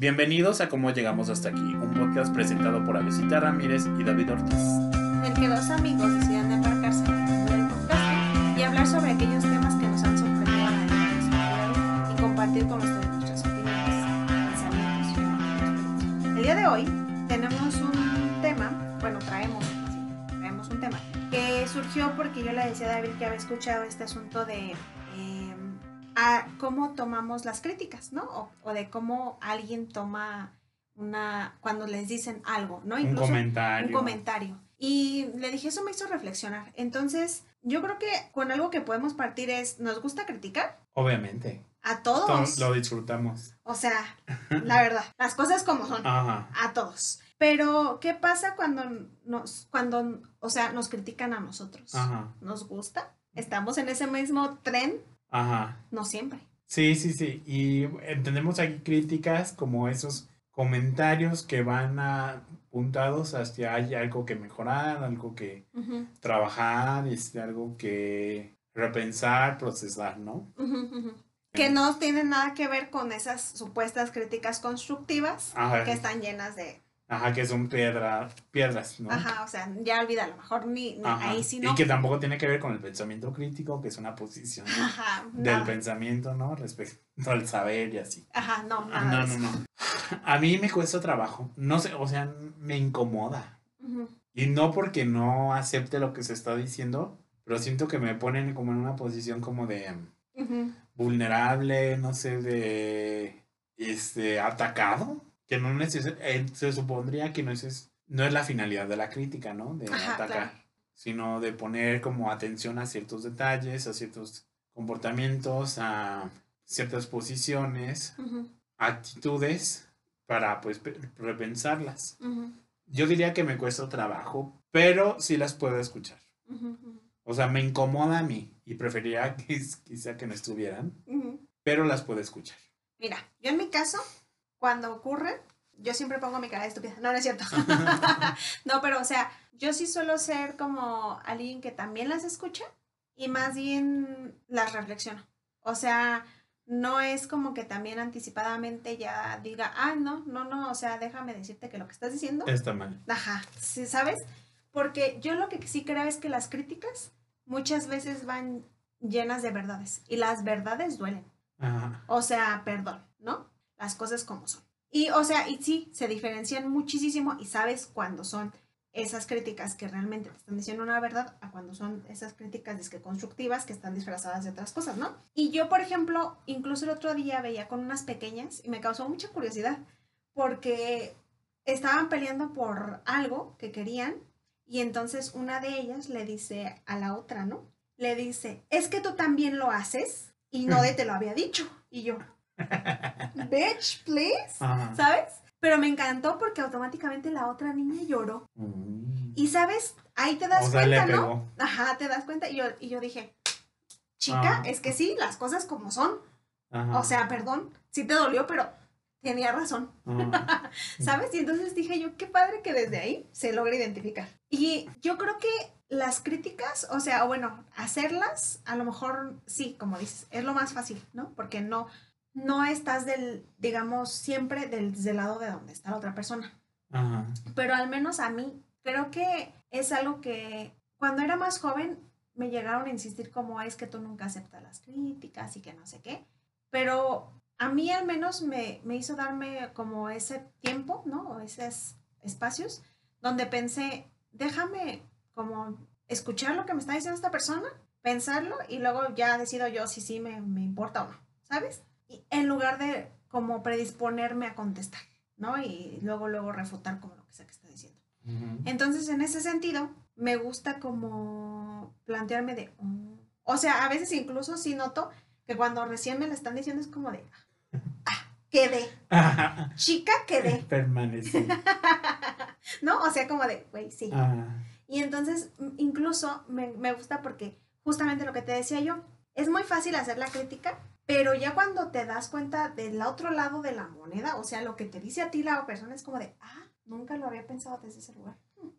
Bienvenidos a Cómo Llegamos Hasta Aquí, un podcast presentado por Avesita Ramírez y David Ortiz. en el que dos amigos deciden embarcarse en el mundo del podcast y hablar sobre aquellos temas que nos han sorprendido a la y compartir con ustedes nuestras opiniones, pensamientos y. El día de hoy tenemos un tema, bueno, traemos, así, traemos un tema que surgió porque yo le decía a David que había escuchado este asunto de a cómo tomamos las críticas, ¿no? O, o de cómo alguien toma una, cuando les dicen algo, ¿no? un comentario. un comentario. Y le dije, eso me hizo reflexionar. Entonces, yo creo que con algo que podemos partir es, ¿nos gusta criticar? Obviamente. A Todos todos. lo disfrutamos. O sea, la verdad, las cosas como son. Ajá. A todos. Pero, ¿qué pasa cuando nos, cuando, o sea, nos critican a nosotros? Ajá. ¿Nos gusta? ¿Estamos en ese mismo tren? Ajá. No siempre. Sí, sí, sí. Y entendemos aquí críticas como esos comentarios que van a- apuntados hacia hay algo que mejorar, algo que trabajar, este, algo que repensar, procesar, ¿no? Que no tienen nada que ver con esas supuestas críticas constructivas Ajá. que están llenas de, Ajá, que son piedra, piedras, ¿no? Ajá, o sea, ya olvida, a lo mejor ni, ahí sí no. Y que tampoco tiene que ver con el pensamiento crítico, que es una posición Ajá, del pensamiento, ¿no? Respecto al saber y así. Ajá, no, Ah, nada no, de no, eso. no. A mí me cuesta trabajo. No sé, o sea, me incomoda. Ujú, Y no porque no acepte lo que se está diciendo, pero siento que me ponen como en una posición como de ujú, vulnerable, no sé, de este atacado, que no neces eh, se supondría que no es, no es la finalidad de la crítica, ¿no? De Ajá, atacar, claro. sino de poner como atención a ciertos detalles, a ciertos comportamientos, a ciertas posiciones, ujú, actitudes para pues pe- repensarlas. ujú, Yo diría que me cuesta trabajo, pero sí las puedo escuchar. ujú, ujú, O sea, me incomoda a mí y preferiría que quizá que no estuvieran, pero las puedo escuchar. Mira, yo en mi caso, cuando ocurre, yo siempre pongo mi cara de estúpida. No, no es cierto. no, pero o sea, yo sí suelo ser como alguien que también las escucha y más bien las reflexiono. O sea, no es como que también anticipadamente ya diga, ah, no, no, no, o sea, déjame decirte que lo que estás diciendo Está mal. Ajá, ¿sí sabes? Porque yo lo que sí creo es que las críticas muchas veces van llenas de verdades y las verdades duelen. Ajá. O sea, perdón, ¿no? Las cosas como son. Y, o sea, y sí, se diferencian muchísimo y sabes cuándo son esas críticas que realmente te están diciendo una verdad a cuando son esas críticas disque constructivas que están disfrazadas de otras cosas, ¿no? Y yo, por ejemplo, incluso el otro día veía con unas pequeñas y me causó mucha curiosidad porque estaban peleando por algo que querían y entonces una de ellas le dice a la otra, ¿no? Le dice, es que tú también lo haces y no de te lo había dicho. Y yo, bitch, please, Ajá. ¿sabes? Pero me encantó porque automáticamente la otra niña lloró. Mm. Y sabes, ahí te das O sea, le cuenta, ¿no? Ajá, te das cuenta. Y yo, y yo dije, chica, Ah. es que sí, las cosas como son. Ajá. O sea, perdón, sí te dolió, pero tenía razón. Ajá. ¿Sabes? Y entonces dije yo, qué padre que desde ahí se logra identificar. Y yo creo que las críticas, o sea, bueno, hacerlas, a lo mejor sí, como dices, es lo más fácil, ¿no? Porque no, no estás del, digamos, siempre del, del lado de donde está la otra persona. Ajá. Pero al menos a mí, creo que es algo que cuando era más joven me llegaron a insistir como es que tú nunca aceptas las críticas y que no sé qué. Pero a mí al menos me, me hizo darme como ese tiempo, ¿no? O esos espacios donde pensé, déjame como escuchar lo que me está diciendo esta persona, pensarlo y luego ya decido yo si sí me, me importa o no, ¿sabes? Y en lugar de como predisponerme a contestar, ¿no? Y luego, luego refutar como lo que sea que está diciendo. Entonces, en ese sentido, me gusta como plantearme de, "Mm". o sea, a veces incluso sí noto que cuando recién me lo están diciendo es como de, ah, quedé, Ajá. chica, quedé, Permanecí. ¿no? O sea, como de, güey, sí. Ajá. Y entonces, incluso me, me gusta porque justamente lo que te decía yo, es muy fácil hacer la crítica, pero ya cuando te das cuenta del otro lado de la moneda, o sea, lo que te dice a ti la persona es como de, ah, nunca lo había pensado desde ese lugar.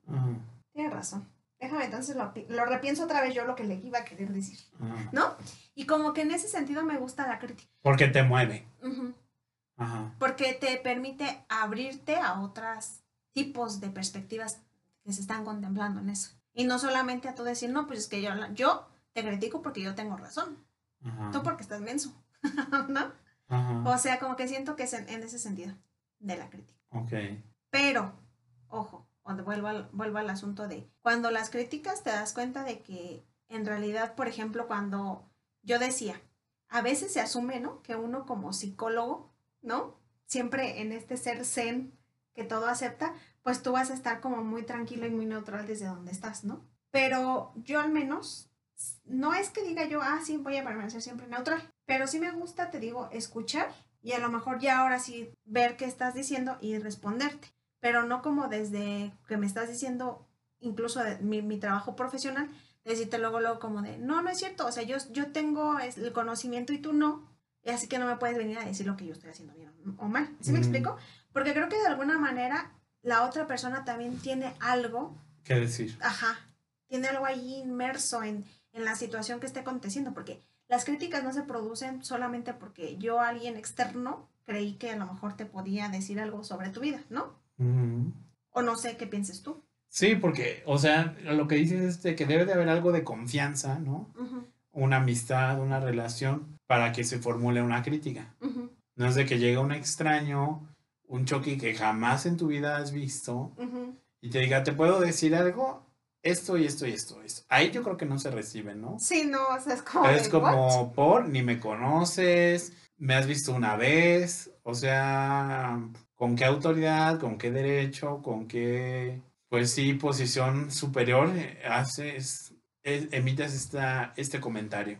Ajá. Tienes razón. Déjame entonces lo, pi- lo repienso otra vez yo lo que le iba a querer decir, Ajá. ¿no? Y como que en ese sentido me gusta la crítica. Porque te mueve. Ajá. porque te permite abrirte a otros tipos de perspectivas que se están contemplando en eso. Y no solamente a tú decir, no, pues es que yo, yo te critico porque yo tengo razón, Ajá. tú porque estás menso, ¿no? Ajá. O sea, como que siento que es en, en ese sentido de la crítica. Ok. Pero, ojo, cuando vuelvo al, vuelvo al asunto de cuando las críticas te das cuenta de que en realidad, por ejemplo, cuando yo decía, a veces se asume, ¿no? Que uno como psicólogo, ¿no? Siempre en este ser zen que todo acepta, pues tú vas a estar como muy tranquilo y muy neutral desde donde estás, ¿no? Pero yo al menos, no es que diga yo, ah, sí, voy a permanecer siempre neutral, pero sí me gusta, te digo, escuchar y a lo mejor ya ahora sí ver qué estás diciendo y responderte, pero no como desde que me estás diciendo incluso de mi, mi trabajo profesional, decirte luego, luego como de, no, no es cierto, o sea, yo, yo tengo el conocimiento y tú no, así que no me puedes venir a decir lo que yo estoy haciendo bien o mal, ¿sí me explico? Porque creo que de alguna manera la otra persona también tiene algo, ¿Qué decir? ajá, tiene algo ahí inmerso en, en la situación que esté aconteciendo, porque las críticas no se producen solamente porque yo, alguien externo, creí que a lo mejor te podía decir algo sobre tu vida, ¿no? O no sé qué pienses tú. Sí, porque, o sea, lo que dices es de que debe de haber algo de confianza, ¿no? Una amistad, una relación, para que se formule una crítica. No es de que llegue un extraño, un choque que jamás en tu vida has visto, y te diga, ¿te puedo decir algo? Esto y esto y esto. esto. Ahí yo creo que no se recibe, ¿no? Sí, no, o sea, es como... es como "What?". por, ni me conoces, me has visto una vez, o sea, ¿con qué autoridad, con qué derecho, con qué, pues sí, posición superior haces, es- emites esta, este comentario?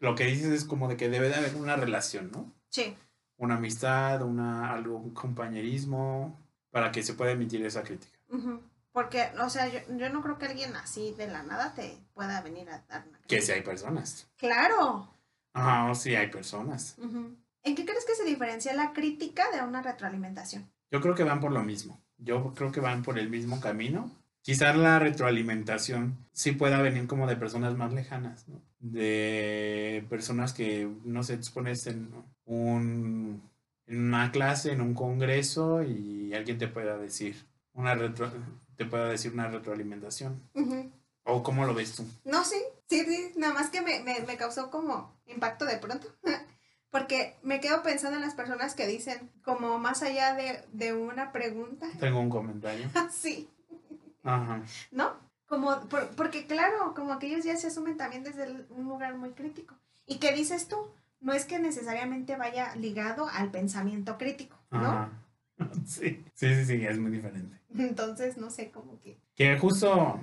Lo que dices es como de que debe de haber una relación, ¿no? Sí, Una amistad, una, algo, un compañerismo, para que se pueda emitir esa crítica. Porque, o sea, yo, yo no creo que alguien así de la nada te pueda venir a dar una Que si hay personas. Claro. Ajá, sí hay personas. ¿En qué crees que se diferencia la crítica de una retroalimentación? Yo creo que van por lo mismo. Yo creo que van por el mismo camino. Quizás la retroalimentación sí pueda venir como de personas más lejanas, ¿no? De personas que, no sé, tú pones en un en una clase, en un congreso y alguien te pueda decir una retro, te pueda decir una retroalimentación. ¿O cómo lo ves tú? No, sí, sí, sí, nada más que me, me, me causó como impacto de pronto. Porque me quedo pensando en las personas que dicen, como más allá de, de una pregunta, Tengo un comentario. sí, Ajá. ¿no? Como, por- porque claro, como que ellos ya se asumen también desde el- un lugar muy crítico. ¿Y qué dices tú? No es que necesariamente vaya ligado al pensamiento crítico, ¿no? Ajá. Sí, sí, sí, es muy diferente. Entonces, no sé, como que... Que justo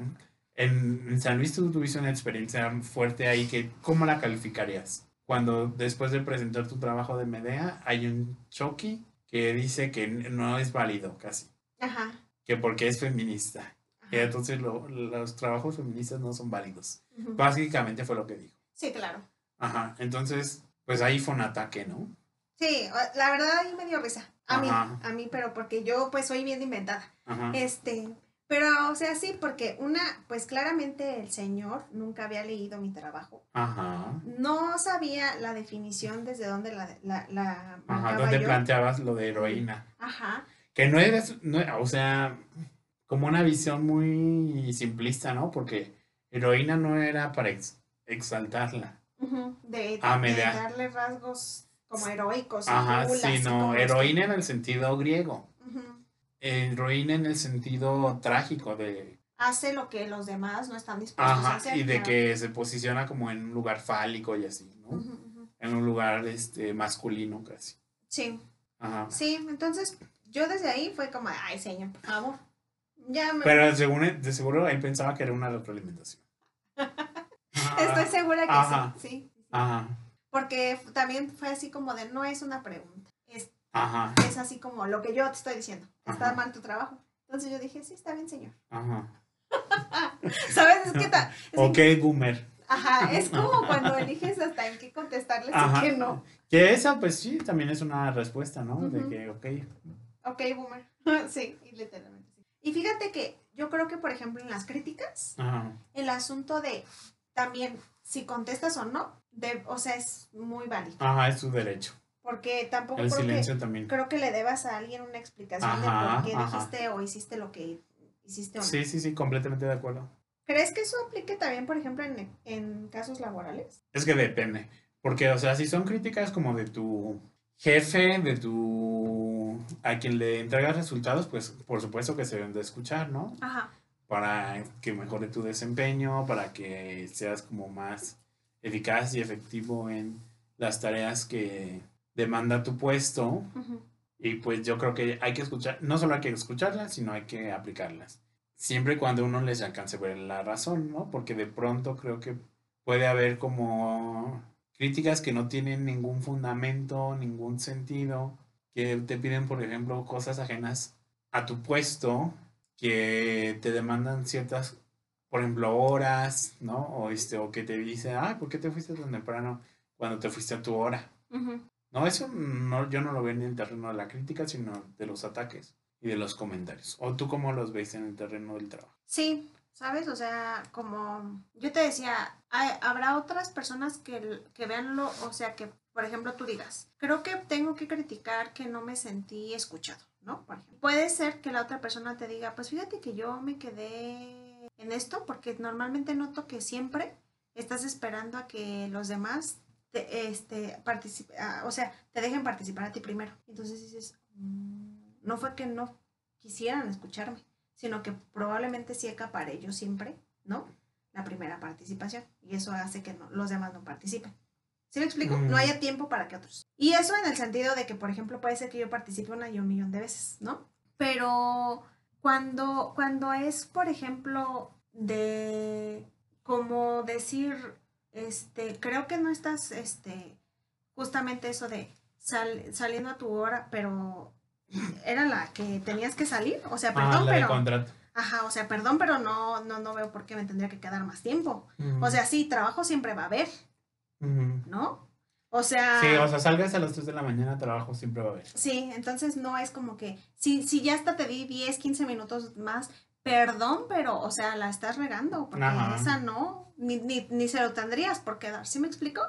en, San Luis tú tuviste una experiencia fuerte ahí que, ¿cómo la calificarías? Cuando después de presentar tu trabajo de Medea hay un choque que dice que no es válido casi, Ajá. que porque es feminista. Y ajá. entonces lo- los trabajos feministas no son válidos. Básicamente fue lo que dijo. Sí, claro. Ajá, entonces, pues ahí fue un ataque, ¿no? Sí, la verdad ahí me dio risa. A mí, Ajá. a mí, pero porque yo pues soy bien inventada. Ajá. Este, pero o sea, sí, porque una, pues claramente el señor nunca había leído mi trabajo. Ajá. No sabía la definición desde donde la, la, la Ajá, donde yo. planteabas lo de heroína. Ajá. Que no eres, no, o sea, como una visión muy simplista, ¿no? Porque heroína no era para ex- exaltarla. ujú, De, de media. darle rasgos como heroicos. Ajá, sí, no, heroína en el sentido griego. Heroína en el sentido trágico de, Hace lo que los demás no están dispuestos a hacer. y de claro. que se posiciona como en un lugar fálico y así, ¿no? En un lugar, este, masculino casi. Sí, Ajá. sí, entonces yo desde ahí fue como, ay señor, por favor. Ya me... Pero según, de seguro él pensaba que era una retroalimentación. Estoy segura que Ajá. sí, sí. Ajá, Porque también fue así como de, no es una pregunta, es, ajá, es así como lo que yo te estoy diciendo, está Ajá. mal tu trabajo. Entonces yo dije, sí, está bien, señor. ajá. ¿Sabes? Es que, ta- es Ok, que- boomer. ajá, es como cuando eliges hasta en qué contestarles Ajá. y qué no. Que esa, pues sí, también es una respuesta, ¿no? De que, ok, Ok, boomer. sí, literalmente sí. Y fíjate que yo creo que, por ejemplo, en las críticas, ajá, el asunto de también si contestas o no, de, o sea, es muy válido. ajá, es su derecho. Porque tampoco El creo silencio que, también. creo que le debas a alguien una explicación de por qué ajá. dijiste o hiciste lo que hiciste o no. Sí, sí, sí, completamente de acuerdo. ¿Crees que eso aplique también, por ejemplo, en, en casos laborales? Es que depende. Porque, o sea, si son críticas como de tu jefe, de tu... a quien le entregas resultados, pues por supuesto que se deben de escuchar, ¿no? Ajá. Para que mejore tu desempeño, para que seas como más eficaz y efectivo en las tareas que demanda tu puesto. Y pues yo creo que hay que escuchar, no solo hay que escucharlas, sino hay que aplicarlas. Siempre y cuando uno les alcance ver la razón, ¿no? Porque de pronto creo que puede haber como críticas que no tienen ningún fundamento, ningún sentido, que te piden, por ejemplo, cosas ajenas a tu puesto, que te demandan ciertas, por ejemplo, horas, ¿no? O, este, o que te dicen, ah, ¿por qué te fuiste tan temprano cuando te fuiste a tu hora? No, eso no, yo no lo veo en el terreno de la crítica, sino de los ataques y de los comentarios. ¿O tú cómo los ves en el terreno del trabajo? Sí, ¿sabes? O sea, como yo te decía, hay- habrá otras personas que, que veanlo, o sea, que, por ejemplo, tú digas, creo que tengo que criticar que no me sentí escuchado, ¿no? Por ejemplo. Puede ser que la otra persona te diga, pues fíjate que yo me quedé en esto porque normalmente noto que siempre estás esperando a que los demás te, este, participe- ah, o sea, te dejen participar a ti primero. Entonces dices, "Mm, no fue que no quisieran escucharme sino que probablemente sí acaparé yo siempre, ¿no? La primera participación. Y eso hace que no- los demás no participen. ¿Sí me explico? Mm. No haya tiempo para que otros. Y eso en el sentido de que, por ejemplo, puede ser que yo participe una y un millón de veces, ¿no? Pero cuando, cuando es, por ejemplo, de como decir, este, creo que no estás, este, justamente eso de sal- saliendo a tu hora, pero era la que tenías que salir, o sea, Ah, perdón, de pero, contrato. ajá, o sea, perdón, pero no, no, no veo por qué me tendría que quedar más tiempo. O sea, sí, trabajo siempre va a haber. ¿no? O sea, Sí, o sea, salgas a las 3 de la mañana, trabajo siempre va a haber. Sí, entonces no es como que, si, si ya hasta te di 10, 15 minutos más, perdón, pero, o sea, la estás regando, porque Ajá. esa no, ni, ni, ni se lo tendrías por quedar, ¿sí me explico?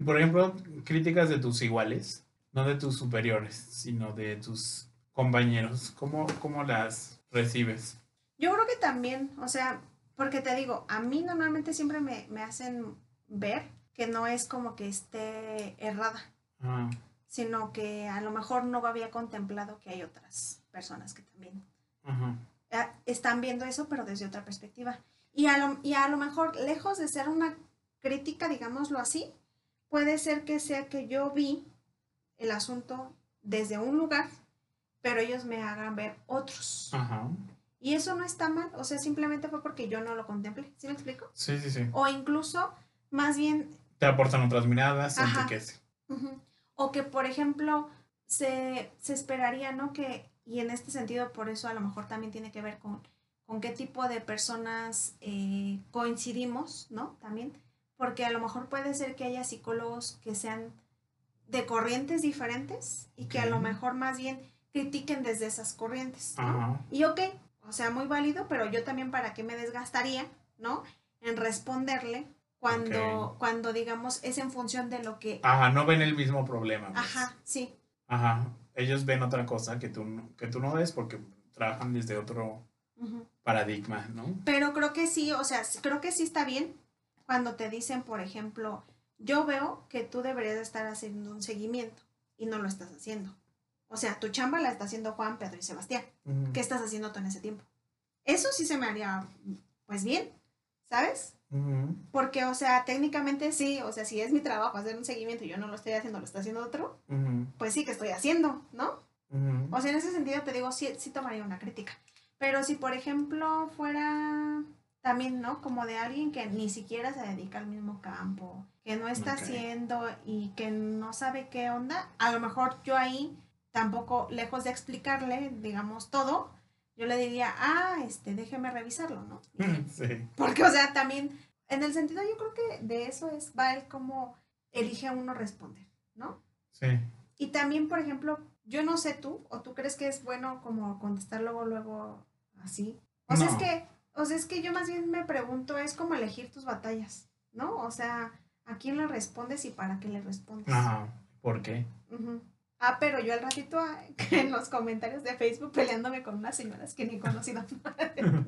Y por ejemplo, críticas de tus iguales, no de tus superiores, sino de tus compañeros. ¿Cómo, cómo las recibes? Yo creo que también, o sea, porque te digo, a mí normalmente siempre me, me hacen ver que no es como que esté errada, Ah, sino que a lo mejor no había contemplado que hay otras personas que también ajá. eh, están viendo eso, pero desde otra perspectiva. Y a, lo, y a lo mejor, lejos de ser una crítica, digámoslo así, puede ser que sea que yo vi el asunto desde un lugar, pero ellos me hagan ver otros. Ajá. Y eso no está mal, o sea, simplemente fue porque yo no lo contemplé, ¿sí me explico? Sí, sí, sí. O incluso, más bien, Te aportan otras miradas, se Ajá. enriquece. O que, por ejemplo, se, se esperaría, ¿no? Que, y en este sentido, por eso a lo mejor también tiene que ver con, con qué tipo de personas eh, coincidimos, ¿no? También, porque a lo mejor puede ser que haya psicólogos que sean de corrientes diferentes y que a lo mejor más bien critiquen desde esas corrientes, ¿no? Ajá. Y ok, o sea, muy válido, pero yo también para qué me desgastaría, ¿no? En responderle cuando, cuando digamos, es en función de lo que... Ajá, no ven el mismo problema. pues. Ajá, sí. Ajá. Ellos ven otra cosa que tú, no- que tú no ves porque trabajan desde otro paradigma, ¿no? Pero creo que sí, o sea, creo que sí está bien cuando te dicen, por ejemplo, yo veo que tú deberías de estar haciendo un seguimiento y no lo estás haciendo. O sea, tu chamba la está haciendo Juan, Pedro y Sebastián. ¿Qué estás haciendo tú en ese tiempo? Eso sí se me haría, pues bien, ¿sabes? Porque, o sea, técnicamente sí, o sea, si es mi trabajo hacer un seguimiento y yo no lo estoy haciendo, lo está haciendo otro, pues sí que estoy haciendo, ¿no? O sea, en ese sentido te digo, sí, sí tomaría una crítica. Pero si, por ejemplo, fuera también, ¿no? Como de alguien que ni siquiera se dedica al mismo campo, que no está haciendo y que no sabe qué onda, a lo mejor yo ahí tampoco, lejos de explicarle, digamos, todo, yo le diría, ah, este, déjeme revisarlo, ¿no? Sí. Porque, o sea, también, en el sentido, yo creo que de eso es, va el cómo elige a uno responder, ¿no? Sí. Y también, por ejemplo, yo no sé tú, o tú crees que es bueno como contestar luego, luego así. O sea, es que, o sea, es que yo más bien me pregunto, es como elegir tus batallas, ¿no? O sea, ¿a quién le respondes y para qué le respondes? Ajá. ¿Por qué? Ah, pero yo al ratito ah, en los comentarios de Facebook peleándome con unas señoras que ni he conocido.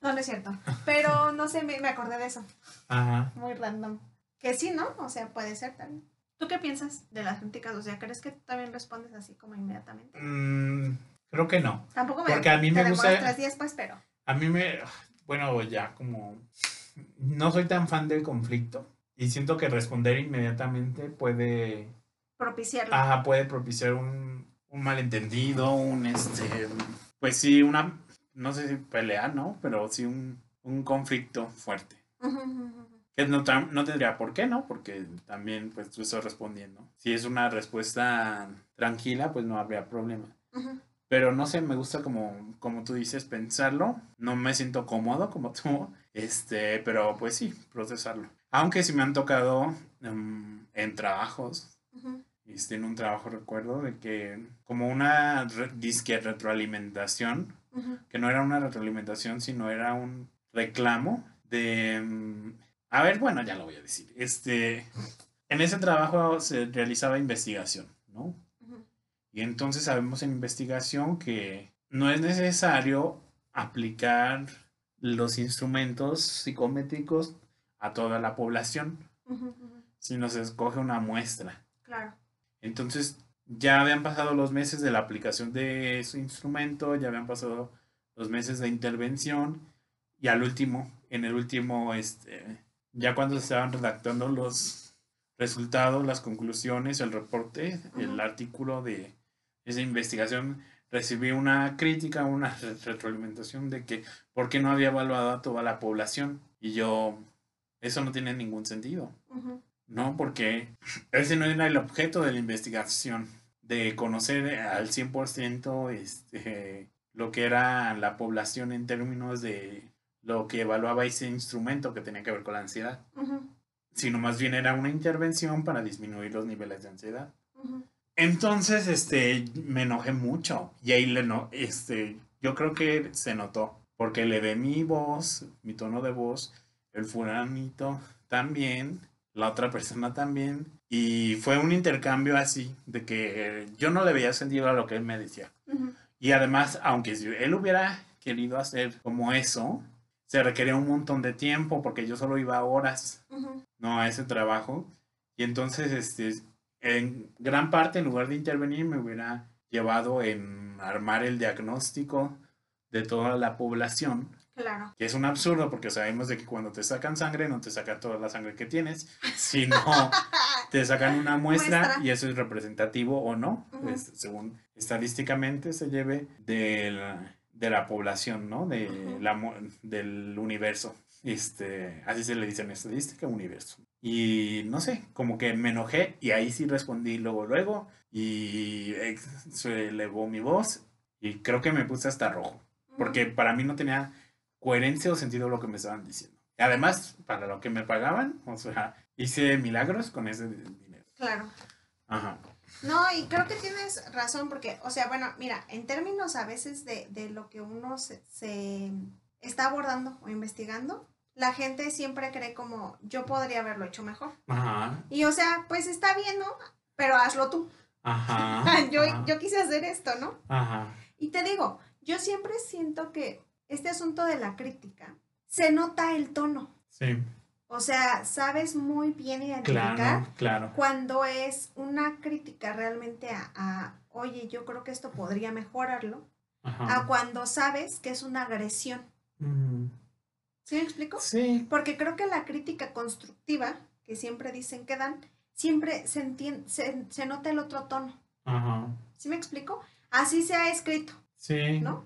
no, no es cierto. Pero no sé, me, me acordé de eso. Ajá. Muy random. Que sí, ¿no? O sea, puede ser también. ¿Tú qué piensas de las críticas? O sea, ¿crees que también respondes así como inmediatamente? Mm, creo que no. Tampoco me Porque a mí me gusta- tres días, pues, pero. A mí me, bueno, ya como no soy tan fan del conflicto y siento que responder inmediatamente puede, Propiciarlo. ajá, puede propiciar un, un malentendido, un este, pues sí, una, no sé si pelea, ¿no? Pero sí un, un conflicto fuerte. Que no, no tendría por qué, ¿no? Porque también pues tú estás respondiendo. Si es una respuesta tranquila, pues no habría problema. Pero no sé, me gusta como, como tú dices, pensarlo. No me siento cómodo como tú, este, pero pues sí, procesarlo. Aunque sí me han tocado em, en trabajos. Este, en un trabajo recuerdo de que como una re- disque retroalimentación, que no era una retroalimentación, sino era un reclamo de... em, a ver, bueno, ya lo voy a decir. Este, en ese trabajo se realizaba investigación, ¿no? Y entonces sabemos en investigación que no es necesario aplicar los instrumentos psicométricos a toda la población, Ujú, ujú. sino se escoge una muestra. Claro. Entonces ya habían pasado los meses de la aplicación de ese instrumento, ya habían pasado los meses de intervención y al último, en el último, este, ya cuando se estaban redactando los resultados, las conclusiones, el reporte, el artículo de esa investigación, recibí una crítica, una re- retroalimentación de que por qué no había evaluado a toda la población. Y yo, eso no tiene ningún sentido. No, porque ese no era el objeto de la investigación, de conocer al 100% este, lo que era la población en términos de lo que evaluaba ese instrumento que tenía que ver con la ansiedad, sino más bien era una intervención para disminuir los niveles de ansiedad. Entonces, este, me enojé mucho y ahí le no, este, yo creo que se notó, porque le de mi voz, mi tono de voz, el fulanito también, la otra persona también, y fue un intercambio así, de que yo no le veía sentido a lo que él me decía. Y además, aunque si él hubiera querido hacer como eso, se requería un montón de tiempo, porque yo solo iba horas no a ese trabajo. Y entonces, este, en gran parte, en lugar de intervenir, me hubiera llevado en armar el diagnóstico de toda la población, Claro. que es un absurdo porque sabemos de que cuando te sacan sangre, no te sacan toda la sangre que tienes, sino te sacan una muestra, Muestra. y eso es representativo o no, Ujú. pues, según estadísticamente se lleve del- de la población, ¿no? De Ujú. la, mo- del universo. Este, así se le dice en estadística, universo. Y no sé, como que me enojé y ahí sí respondí luego, luego, y se elevó mi voz y creo que me puse hasta rojo, porque para mí no tenía coherencia o sentido lo que me estaban diciendo. Y además, para lo que me pagaban, o sea, hice milagros con ese dinero. Claro. Ajá. No, y creo que tienes razón porque, o sea, bueno, mira, en términos a veces de, de lo que uno se, se está abordando o investigando, la gente siempre cree como yo podría haberlo hecho mejor. Ajá. Y o sea, pues está bien, ¿no? Pero hazlo tú. Ajá. yo, ajá, yo quise hacer esto, ¿no? Ajá. Y te digo, yo siempre siento que este asunto de la crítica, se nota el tono. Sí. O sea, sabes muy bien identificar Claro, claro. cuando es una crítica realmente a, a, oye, yo creo que esto podría mejorarlo, a cuando sabes que es una agresión. Ujú. ¿Sí me explico? Sí. Porque creo que la crítica constructiva, que siempre dicen que dan, siempre se, entien- se, se nota el otro tono. Ajá. ¿Sí me explico? Así se ha escrito, Sí. ¿no?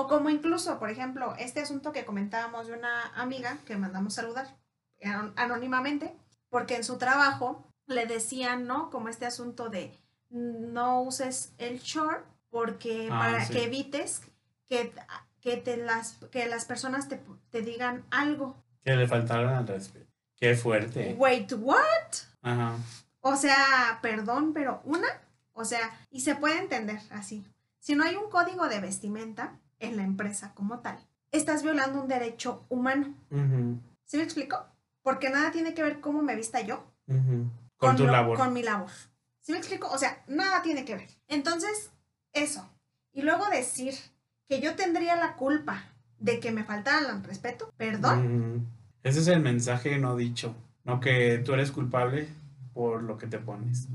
O como incluso, por ejemplo, este asunto que comentábamos de una amiga que mandamos saludar anónimamente, porque en su trabajo le decían, ¿no? Como este asunto de no uses el short porque Ah, para sí. que evites que, que, te las, que las personas te, te digan algo. Que le faltaron al respeto. Qué fuerte. Wait, what? Ajá. O sea, perdón, pero una, o sea, y se puede entender así. Si no hay un código de vestimenta en la empresa como tal, estás violando un derecho humano. Ujú, ¿Sí me explico? Porque nada tiene que ver cómo me vista yo ujú. Con tu lo- labor. Con mi labor. ¿Sí ¿Sí me explico? O sea, nada tiene que ver. Entonces, eso. Y luego decir que yo tendría la culpa de que me faltara el respeto, perdón. Mm, ese es el mensaje no dicho, no que tú eres culpable por lo que te pones,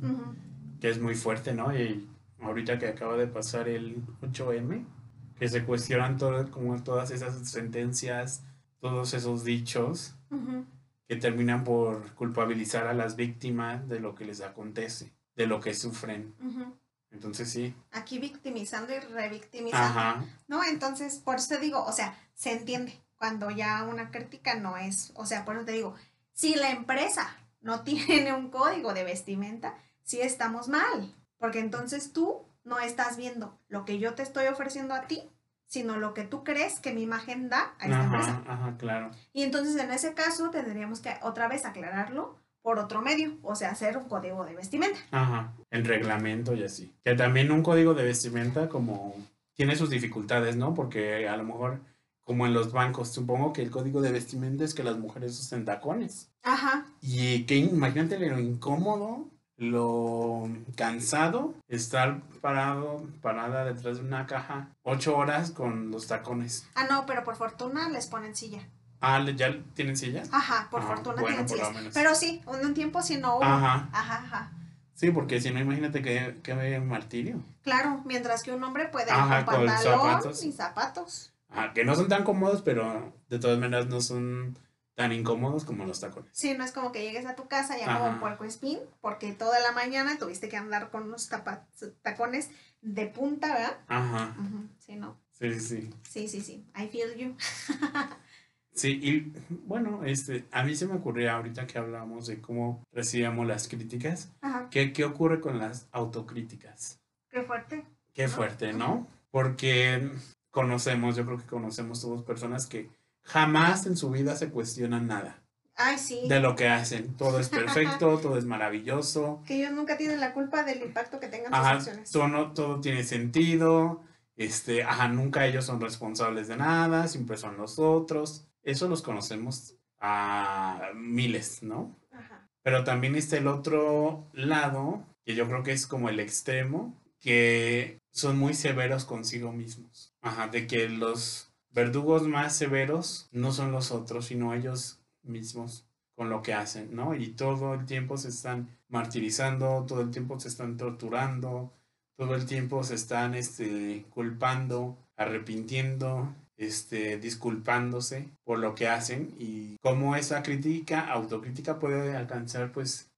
que es muy fuerte, ¿no? Y ahorita que acaba de pasar el 8M, que se cuestionan todo, como todas esas sentencias, todos esos dichos que terminan por culpabilizar a las víctimas de lo que les acontece, de lo que sufren. Entonces sí. Aquí victimizando y revictimizando. Ajá. ¿No? Entonces, por eso te digo, o sea, se entiende cuando ya una crítica no es, o sea, por eso te digo, si la empresa no tiene un código de vestimenta, sí estamos mal, porque entonces tú no estás viendo lo que yo te estoy ofreciendo a ti, sino lo que tú crees que mi imagen da a esta empresa. Ajá, ajá, claro. Y entonces en ese caso tendríamos que otra vez aclararlo por otro medio, o sea, hacer un código de vestimenta. Ajá, el reglamento y así. Que también un código de vestimenta como tiene sus dificultades, ¿no? Porque a lo mejor, como en los bancos, supongo que el código de vestimenta es que las mujeres usen tacones. Ajá, Y que imagínate lo incómodo, lo cansado, estar parado, parada detrás de una caja ocho horas con los tacones. ah no, pero por fortuna les ponen silla. Ah, ¿le- ¿ya tienen sillas? Ajá, por Ah, fortuna bueno, tienen por sillas. Pero sí, un, tiempo sí no hubo. Ajá. Ajá, ajá. Sí, porque si no, imagínate que, que martirio. Claro, mientras que un hombre puede Ajá, con con pantalón zapatos. y zapatos. Ah, que no son tan cómodos, pero de todas maneras no son tan incómodos como los tacones. Sí, no es como que llegues a tu casa ya como un puerco espín, porque toda la mañana tuviste que andar con unos tapa- tacones de punta, ¿verdad? Ajá. Sí, no. Sí, sí, sí. Sí, sí, sí. I feel you. Sí, y bueno, este, a mí se me ocurría ahorita que hablamos de cómo recibíamos las críticas, Ajá. ¿qué, qué ocurre con las autocríticas? Qué fuerte. Qué fuerte, ¿no? Porque conocemos, yo creo que conocemos todos personas que jamás en su vida se cuestionan nada Ay, sí. de lo que hacen. Todo es perfecto, todo es maravilloso. Que ellos nunca tienen la culpa del impacto que tengan sus Ajá, acciones. todo, no- todo tiene sentido. Este, ajá, nunca ellos son responsables de nada, siempre son los otros. Eso los conocemos a miles, ¿no? Ajá. Pero también está el otro lado, que yo creo que es como el extremo, que son muy severos consigo mismos. Ajá, de que los verdugos más severos no son los otros, sino ellos mismos con lo que hacen, ¿no? Y todo el tiempo se están martirizando, todo el tiempo se están torturando, todo el tiempo se están este, culpando, arrepintiendo, este, disculpándose por lo que hacen y cómo esa crítica, autocrítica puede alcanzar pues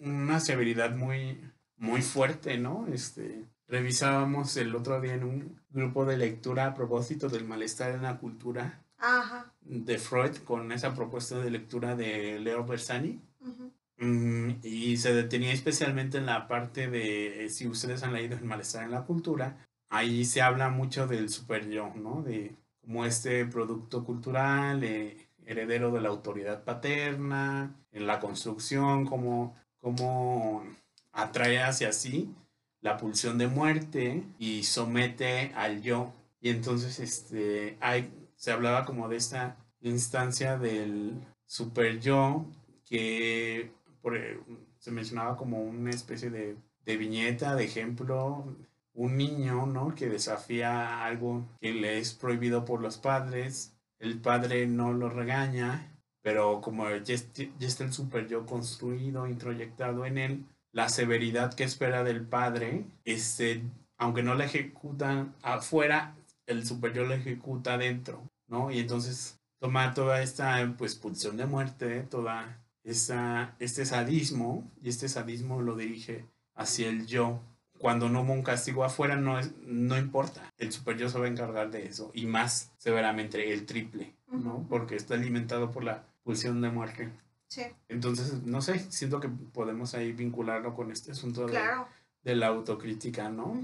una severidad muy, muy fuerte, ¿no? Este, revisábamos el otro día en un grupo de lectura a propósito del malestar en la cultura Ajá. de Freud con esa propuesta de lectura de Leo Bersani. Ujú. Mm, y se detenía especialmente en la parte de, eh, si ustedes han leído El malestar en la cultura, ahí se habla mucho del super yo, ¿no? De como este producto cultural, eh, heredero de la autoridad paterna, en la construcción, como, como atrae hacia sí la pulsión de muerte y somete al yo. Y entonces este, hay, se hablaba como de esta instancia del super yo que por, se mencionaba como una especie de, de viñeta, de ejemplo, un niño, ¿no? Que desafía algo que le es prohibido por los padres, el padre no lo regaña, pero como ya está el super yo construido, introyectado en él, la severidad que espera del padre, este, aunque no la ejecutan afuera, el super yo la ejecuta adentro, ¿no? Y entonces toma toda esta pues pulsión de muerte, toda esa, este sadismo, y este sadismo lo dirige hacia el yo. Cuando no hubo un castigo afuera, no, es, no importa. El super yo se va a encargar de eso. Y más severamente, el triple, ¿no? Porque está alimentado por la pulsión de muerte. Sí, Entonces, no sé, siento que podemos ahí vincularlo con este asunto de, claro. de la autocrítica, ¿no?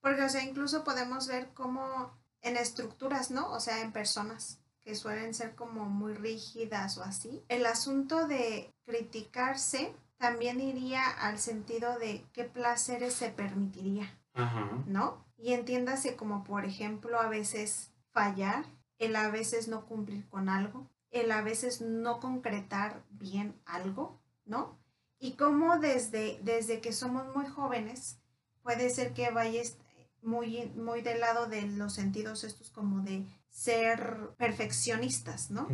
Porque, o sea, incluso podemos ver cómo en estructuras, ¿no? O sea, en personas que suelen ser como muy rígidas o así. El asunto de criticarse también iría al sentido de qué placeres se permitiría, Ajá. ¿no? Y entiéndase como, por ejemplo, a veces fallar, el a veces no cumplir con algo, el a veces no concretar bien algo, ¿no? Y cómo desde, desde que somos muy jóvenes, puede ser que vayas muy, muy del lado de los sentidos estos como de ser perfeccionistas, ¿no?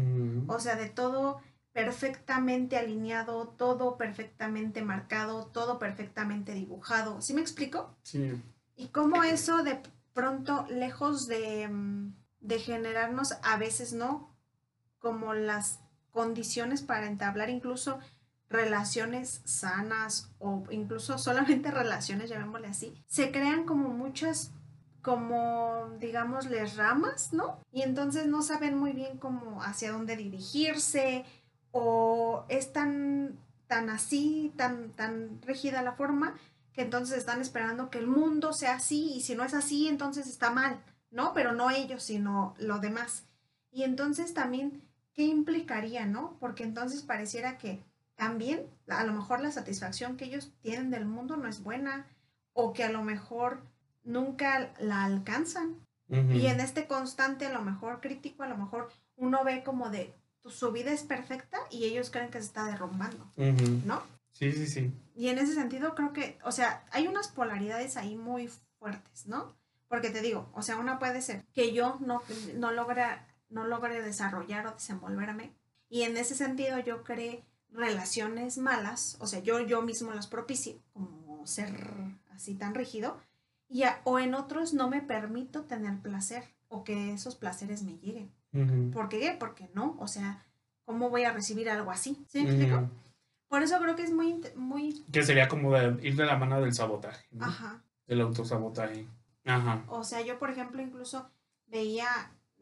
O sea, de todo perfectamente alineado, todo perfectamente marcado, todo perfectamente dibujado. ¿Sí me explico? Sí. Y cómo eso de pronto, lejos de, mm, de generarnos, a veces no, como las condiciones para entablar incluso relaciones sanas o incluso solamente relaciones, llamémosle así, se crean como muchas, como digamos, les ramas, ¿no? Y entonces no saben muy bien cómo hacia dónde dirigirse o es tan, tan así, tan, tan rígida la forma que entonces están esperando que el mundo sea así y si no es así, entonces está mal, ¿no? Pero no ellos, sino lo demás. Y entonces también, ¿qué implicaría, no? Porque entonces pareciera que también a lo mejor la satisfacción que ellos tienen del mundo no es buena o que a lo mejor nunca la alcanzan. Y en este constante, a lo mejor crítico, a lo mejor uno ve como de su vida es perfecta y ellos creen que se está derrumbando. ¿no? Sí, sí, sí. Y en ese sentido creo que, o sea, hay unas polaridades ahí muy fuertes, ¿no? Porque te digo, o sea, una puede ser que yo no, no, logre, no logre desarrollar o desenvolverme y en ese sentido yo cree relaciones malas, o sea, yo, yo mismo las propicio, como ser así tan rígido, y a- o en otros no me permito tener placer o que esos placeres me lleguen. Ujú. ¿Por qué? Porque no, o sea, ¿cómo voy a recibir algo así? ¿Sí me explico? Por eso creo que es muy, muy, Que sería como de ir de la mano del sabotaje, ¿no? ajá. Del autosabotaje. Ajá. O sea, yo, por ejemplo, incluso veía,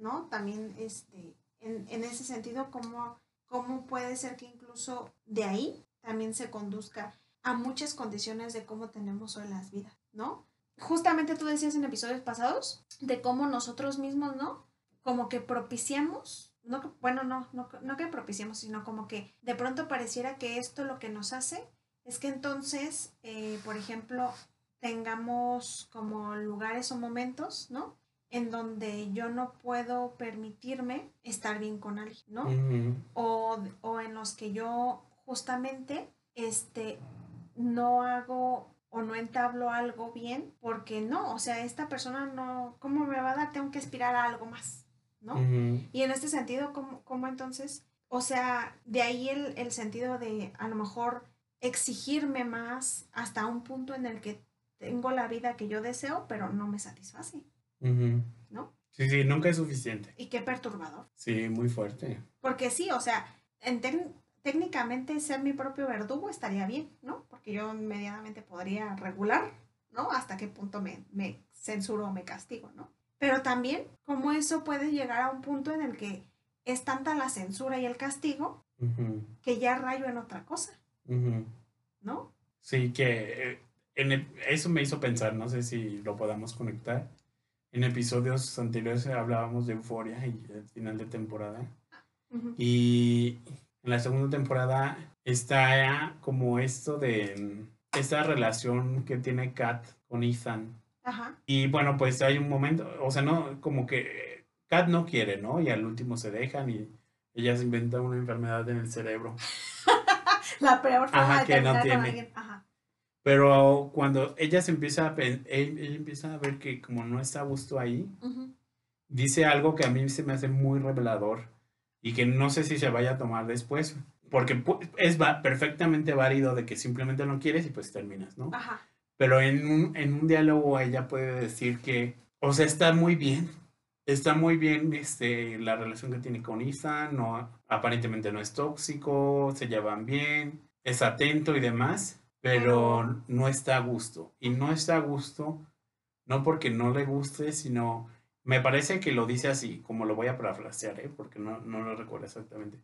¿no? También, este, en, en ese sentido, cómo, cómo puede ser que incluso de ahí también se conduzca a muchas condiciones de cómo tenemos hoy las vidas, ¿no? Justamente tú decías en episodios pasados de cómo nosotros mismos, ¿no? Como que propiciamos, no, bueno, no, no, no que propiciamos, sino como que de pronto pareciera que esto lo que nos hace es que entonces, eh, por ejemplo, tengamos como lugares o momentos, ¿no? En donde yo no puedo permitirme estar bien con alguien, ¿no? O, o en los que yo justamente, este, no hago o no entablo algo bien porque no, o sea, esta persona no, ¿cómo me va a dar? Tengo que aspirar a algo más, ¿no? Y en este sentido, ¿cómo, cómo entonces? O sea, de ahí el, el sentido de a lo mejor exigirme más hasta un punto en el que tengo la vida que yo deseo, pero no me satisface, ¿no? Sí, sí, nunca es suficiente. Y qué perturbador. Sí, muy fuerte. Porque sí, o sea, técnicamente ser mi propio verdugo estaría bien, ¿no? Porque yo medianamente podría regular, ¿no? Hasta qué punto me, me censuro o me castigo, ¿no? Pero también cómo eso puede llegar a un punto en el que es tanta la censura y el castigo que ya rayo en otra cosa. ¿no? Sí, que eh, en el- eso me hizo pensar, no sé si lo podamos conectar. En episodios anteriores hablábamos de Euforia y el final de temporada. Y en la segunda temporada está como esto de mm, esta relación que tiene Kat con Ethan. Ajá. Y bueno, pues hay un momento, o sea, no, como que Kat no quiere, ¿no? Y al último se dejan y ella se inventa una enfermedad en el cerebro. La peor forma Ajá, de que no con tiene. Ajá. Pero cuando ella se empieza a, empieza a ver que como no está a gusto ahí, dice algo que a mí se me hace muy revelador y que no sé si se vaya a tomar después, porque es perfectamente válido de que simplemente no quieres y pues terminas, ¿no? Ajá. Pero en un, en un diálogo ella puede decir que, o sea, está muy bien, está muy bien este, la relación que tiene con Ethan, no, aparentemente no es tóxico, se llevan bien, es atento y demás, pero no está a gusto. Y no está a gusto, no porque no le guste, sino, me parece que lo dice así, como lo voy a parafrasear, ¿eh? porque no, no lo recuerdo exactamente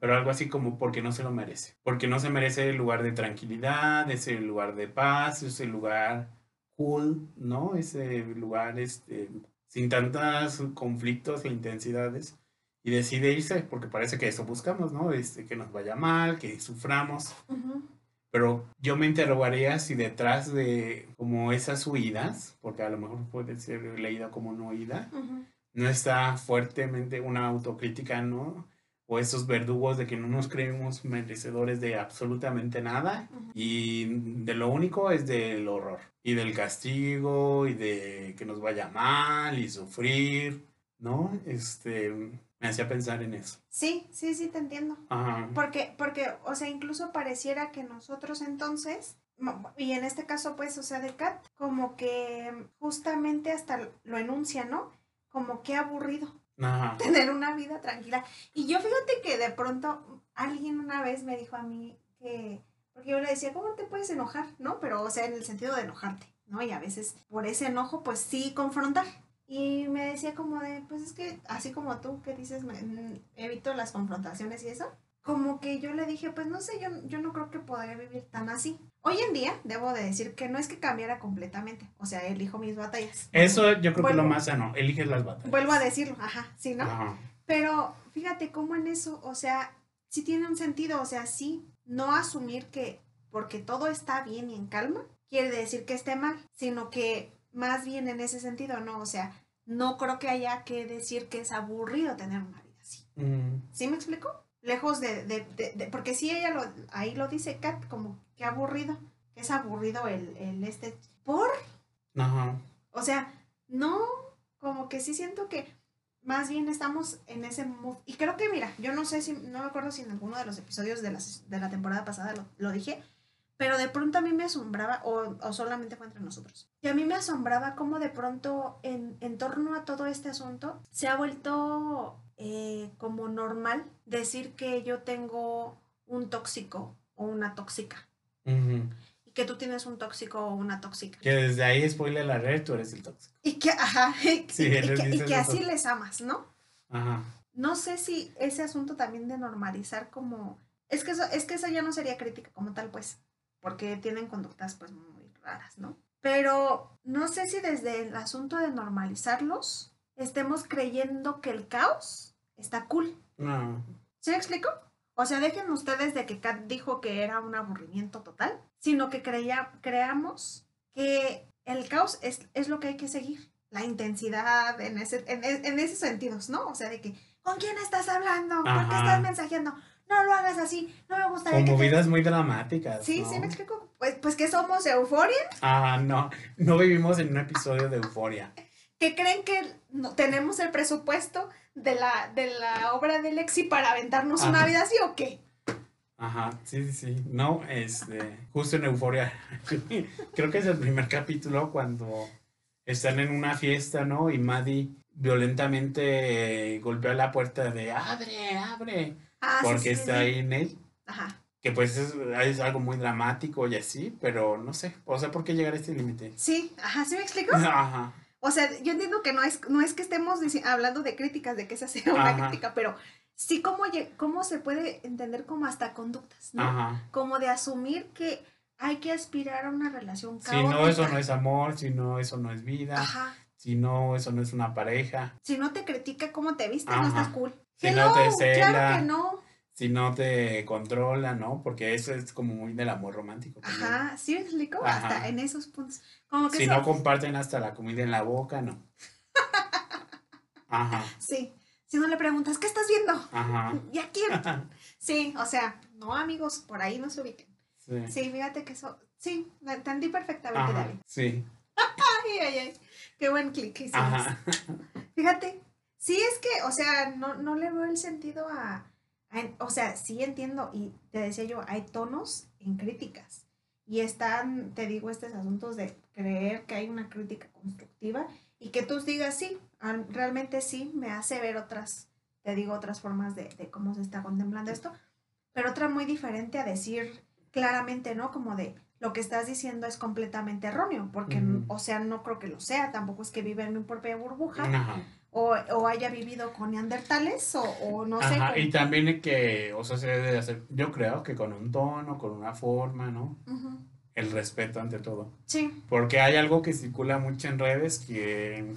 pero algo así como porque no se lo merece. Porque no se merece el lugar de tranquilidad, ese lugar de paz, ese lugar cool, ¿no? Ese lugar este, sin tantos conflictos e intensidades. Y decide irse porque parece que eso buscamos, ¿no? Este, que nos vaya mal, que suframos. Ujú. Pero yo me interrogaría si detrás de como esas huidas, porque a lo mejor puede ser leída como no huida, no está fuertemente una autocrítica, ¿no? o esos verdugos de que no nos creemos merecedores de absolutamente nada y de lo único es del horror y del castigo y de que nos vaya mal y sufrir, ¿no? Este, me hacía pensar en eso. Sí, sí, sí, te entiendo. Ajá. Porque, porque, o sea, incluso pareciera que nosotros entonces, y en este caso, pues, o sea, de Kat, como que justamente hasta lo enuncia, ¿no? Como que aburrido Ajá. tener una vida tranquila. Y yo fíjate que de pronto alguien una vez me dijo a mí que, porque yo le decía, ¿cómo te puedes enojar? ¿No? Pero, o sea, en el sentido de enojarte, ¿no? Y a veces por ese enojo, pues sí, confrontar. Y me decía como de, pues es que así como tú que dices, me- mm, evito las confrontaciones y eso, como que yo le dije, pues no sé, yo, yo no creo que podría vivir tan así. Hoy en día, debo de decir que no es que cambiara completamente, o sea, elijo mis batallas. Eso yo creo que es lo Vuelvo- más sano, eliges las batallas. Vuelvo a decirlo, ajá, sí, ¿no? Ajá. Pero fíjate cómo en eso, o sea, sí tiene un sentido, o sea, sí, no asumir que porque todo está bien y en calma, quiere decir que esté mal, sino que más bien en ese sentido, no, o sea, no creo que haya que decir que es aburrido tener una vida así. Mm, ¿Sí me explico? Lejos de, de, de- de- porque sí ella lo, ahí lo dice Kat, como que aburrido, que es aburrido el, el este, por Ajá. o sea, no, como que sí siento que más bien estamos en ese mood. Y creo que, mira, yo no sé si, no me acuerdo si en alguno de los episodios de, las, de la temporada pasada lo, lo dije, pero de pronto a mí me asombraba, o, o solamente fue entre nosotros, que a mí me asombraba cómo de pronto en, en torno a todo este asunto se ha vuelto eh, como normal decir que yo tengo un tóxico o una tóxica. Y que tú tienes un tóxico o una tóxica. Que desde ahí, spoiler la red, tú eres el tóxico. Y que, ajá, y, Sí, y- y les que, y que así les amas, ¿no? Ajá. No sé si ese asunto también de normalizar como... Es que eso, es que eso ya no sería crítica como tal, pues, porque tienen conductas pues muy raras, ¿no? Pero no sé si desde el asunto de normalizarlos estemos creyendo que el caos está cool. No. ¿Sí me explico? O sea, dejen ustedes de que Kat dijo que era un aburrimiento total, sino que creía, creamos que el caos es, es lo que hay que seguir. La intensidad en, ese, en, en esos sentidos, ¿no? O sea, de que, ¿con quién estás hablando? ¿Por qué estás mensajeando? No lo hagas así, no me gustaría Como que te- vidas muy dramáticas. Sí, ¿no? sí, me explico. Pues, pues que somos euforia, Ah, no. No vivimos en un episodio de euforia. que creen que no, tenemos el presupuesto de la, de la obra de Lexi para aventarnos una Ajá. vida así o qué. Ajá, sí, sí, sí. No, este, justo en Euforia. Creo que es el primer capítulo cuando están en una fiesta, ¿no? Y Maddie violentamente eh, golpea la puerta de abre, abre, Ah, porque sí, sí, está ahí Nate. Ajá. Que pues es, es algo muy dramático y así, pero no sé, o sea, ¿por qué llegar a este límite? Sí, ajá, ¿sí me explico? Ajá, O sea, yo entiendo que no es, no es que estemos hablando de críticas, de que esa sea una Ajá. crítica, pero sí cómo, cómo se puede entender como hasta conductas, ¿no? ajá. Como de asumir que hay que aspirar a una relación Si caótica. no, eso no es amor, si no, eso no es vida, Ajá. si no, eso no es una pareja, Si no te critica cómo te vistes, no estás cool. Si no te cela. claro que no. si no te controla, ¿no? Porque eso es como muy del amor romántico. también. Ajá, ¿sí explico? Ajá. Hasta en esos puntos. Como que Si eso- no comparten hasta la comida en la boca, no. Ajá, Sí. Si no le preguntas, ¿qué estás viendo? ajá. ¿Y a quién? Sí, o sea, no amigos, por ahí no se ubiquen. Sí. Sí, fíjate que eso, sí, lo entendí perfectamente, Ajá, David. sí. Ay, ay, ay, qué buen clic hicimos. Ajá. Fíjate, sí es que, o sea, no, no le veo el sentido a, a- o sea, sí entiendo, y te decía yo, hay tonos en críticas. Y están, te digo, estos asuntos de creer que hay una crítica constructiva y que tú digas, sí, al- realmente sí, me hace ver otras, te digo, otras formas de, de cómo se está contemplando esto, pero otra muy diferente a decir claramente, ¿no? Como de, lo que estás diciendo es completamente erróneo, porque, o sea, no creo que lo sea, tampoco es que viva en mi propia burbuja. O, o haya vivido con neandertales, o, o no sé. Con- Y también que, o sea, se debe de hacer, yo creo que con un tono, con una forma, ¿no? El respeto ante todo. Sí, Porque hay algo que circula mucho en redes que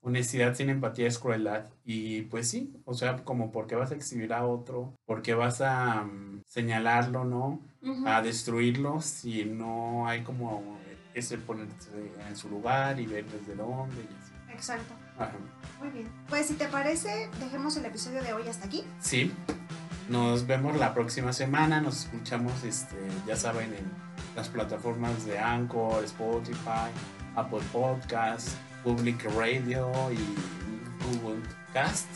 honestidad sin empatía es crueldad. Y pues sí, o sea, como porque vas a exhibir a otro, porque vas a mm, señalarlo, ¿no? A destruirlo si no hay como ese ponerse en su lugar y ver desde dónde y así. Exacto. Ajá. Muy bien. Pues si te parece, dejemos el episodio de hoy hasta aquí. Sí, Nos vemos la próxima semana, nos escuchamos, este, ya saben, en las plataformas de Anchor, Spotify, Apple Podcasts, Public Radio y Google Cast,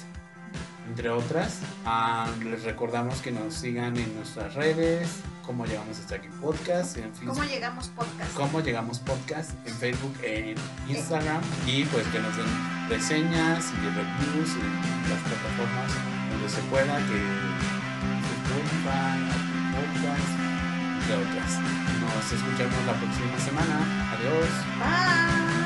entre otras. Ah, les recordamos que nos sigan en nuestras redes, cómo llegamos hasta aquí podcast, en ¿Cómo Facebook, llegamos podcast? cómo llegamos podcast, en Facebook, en Instagram y pues que nos den reseñas y reviews en las plataformas donde se pueda, que Spotify, Apple Podcast, entre otras. Nos escuchamos la próxima semana. Adiós. Bye.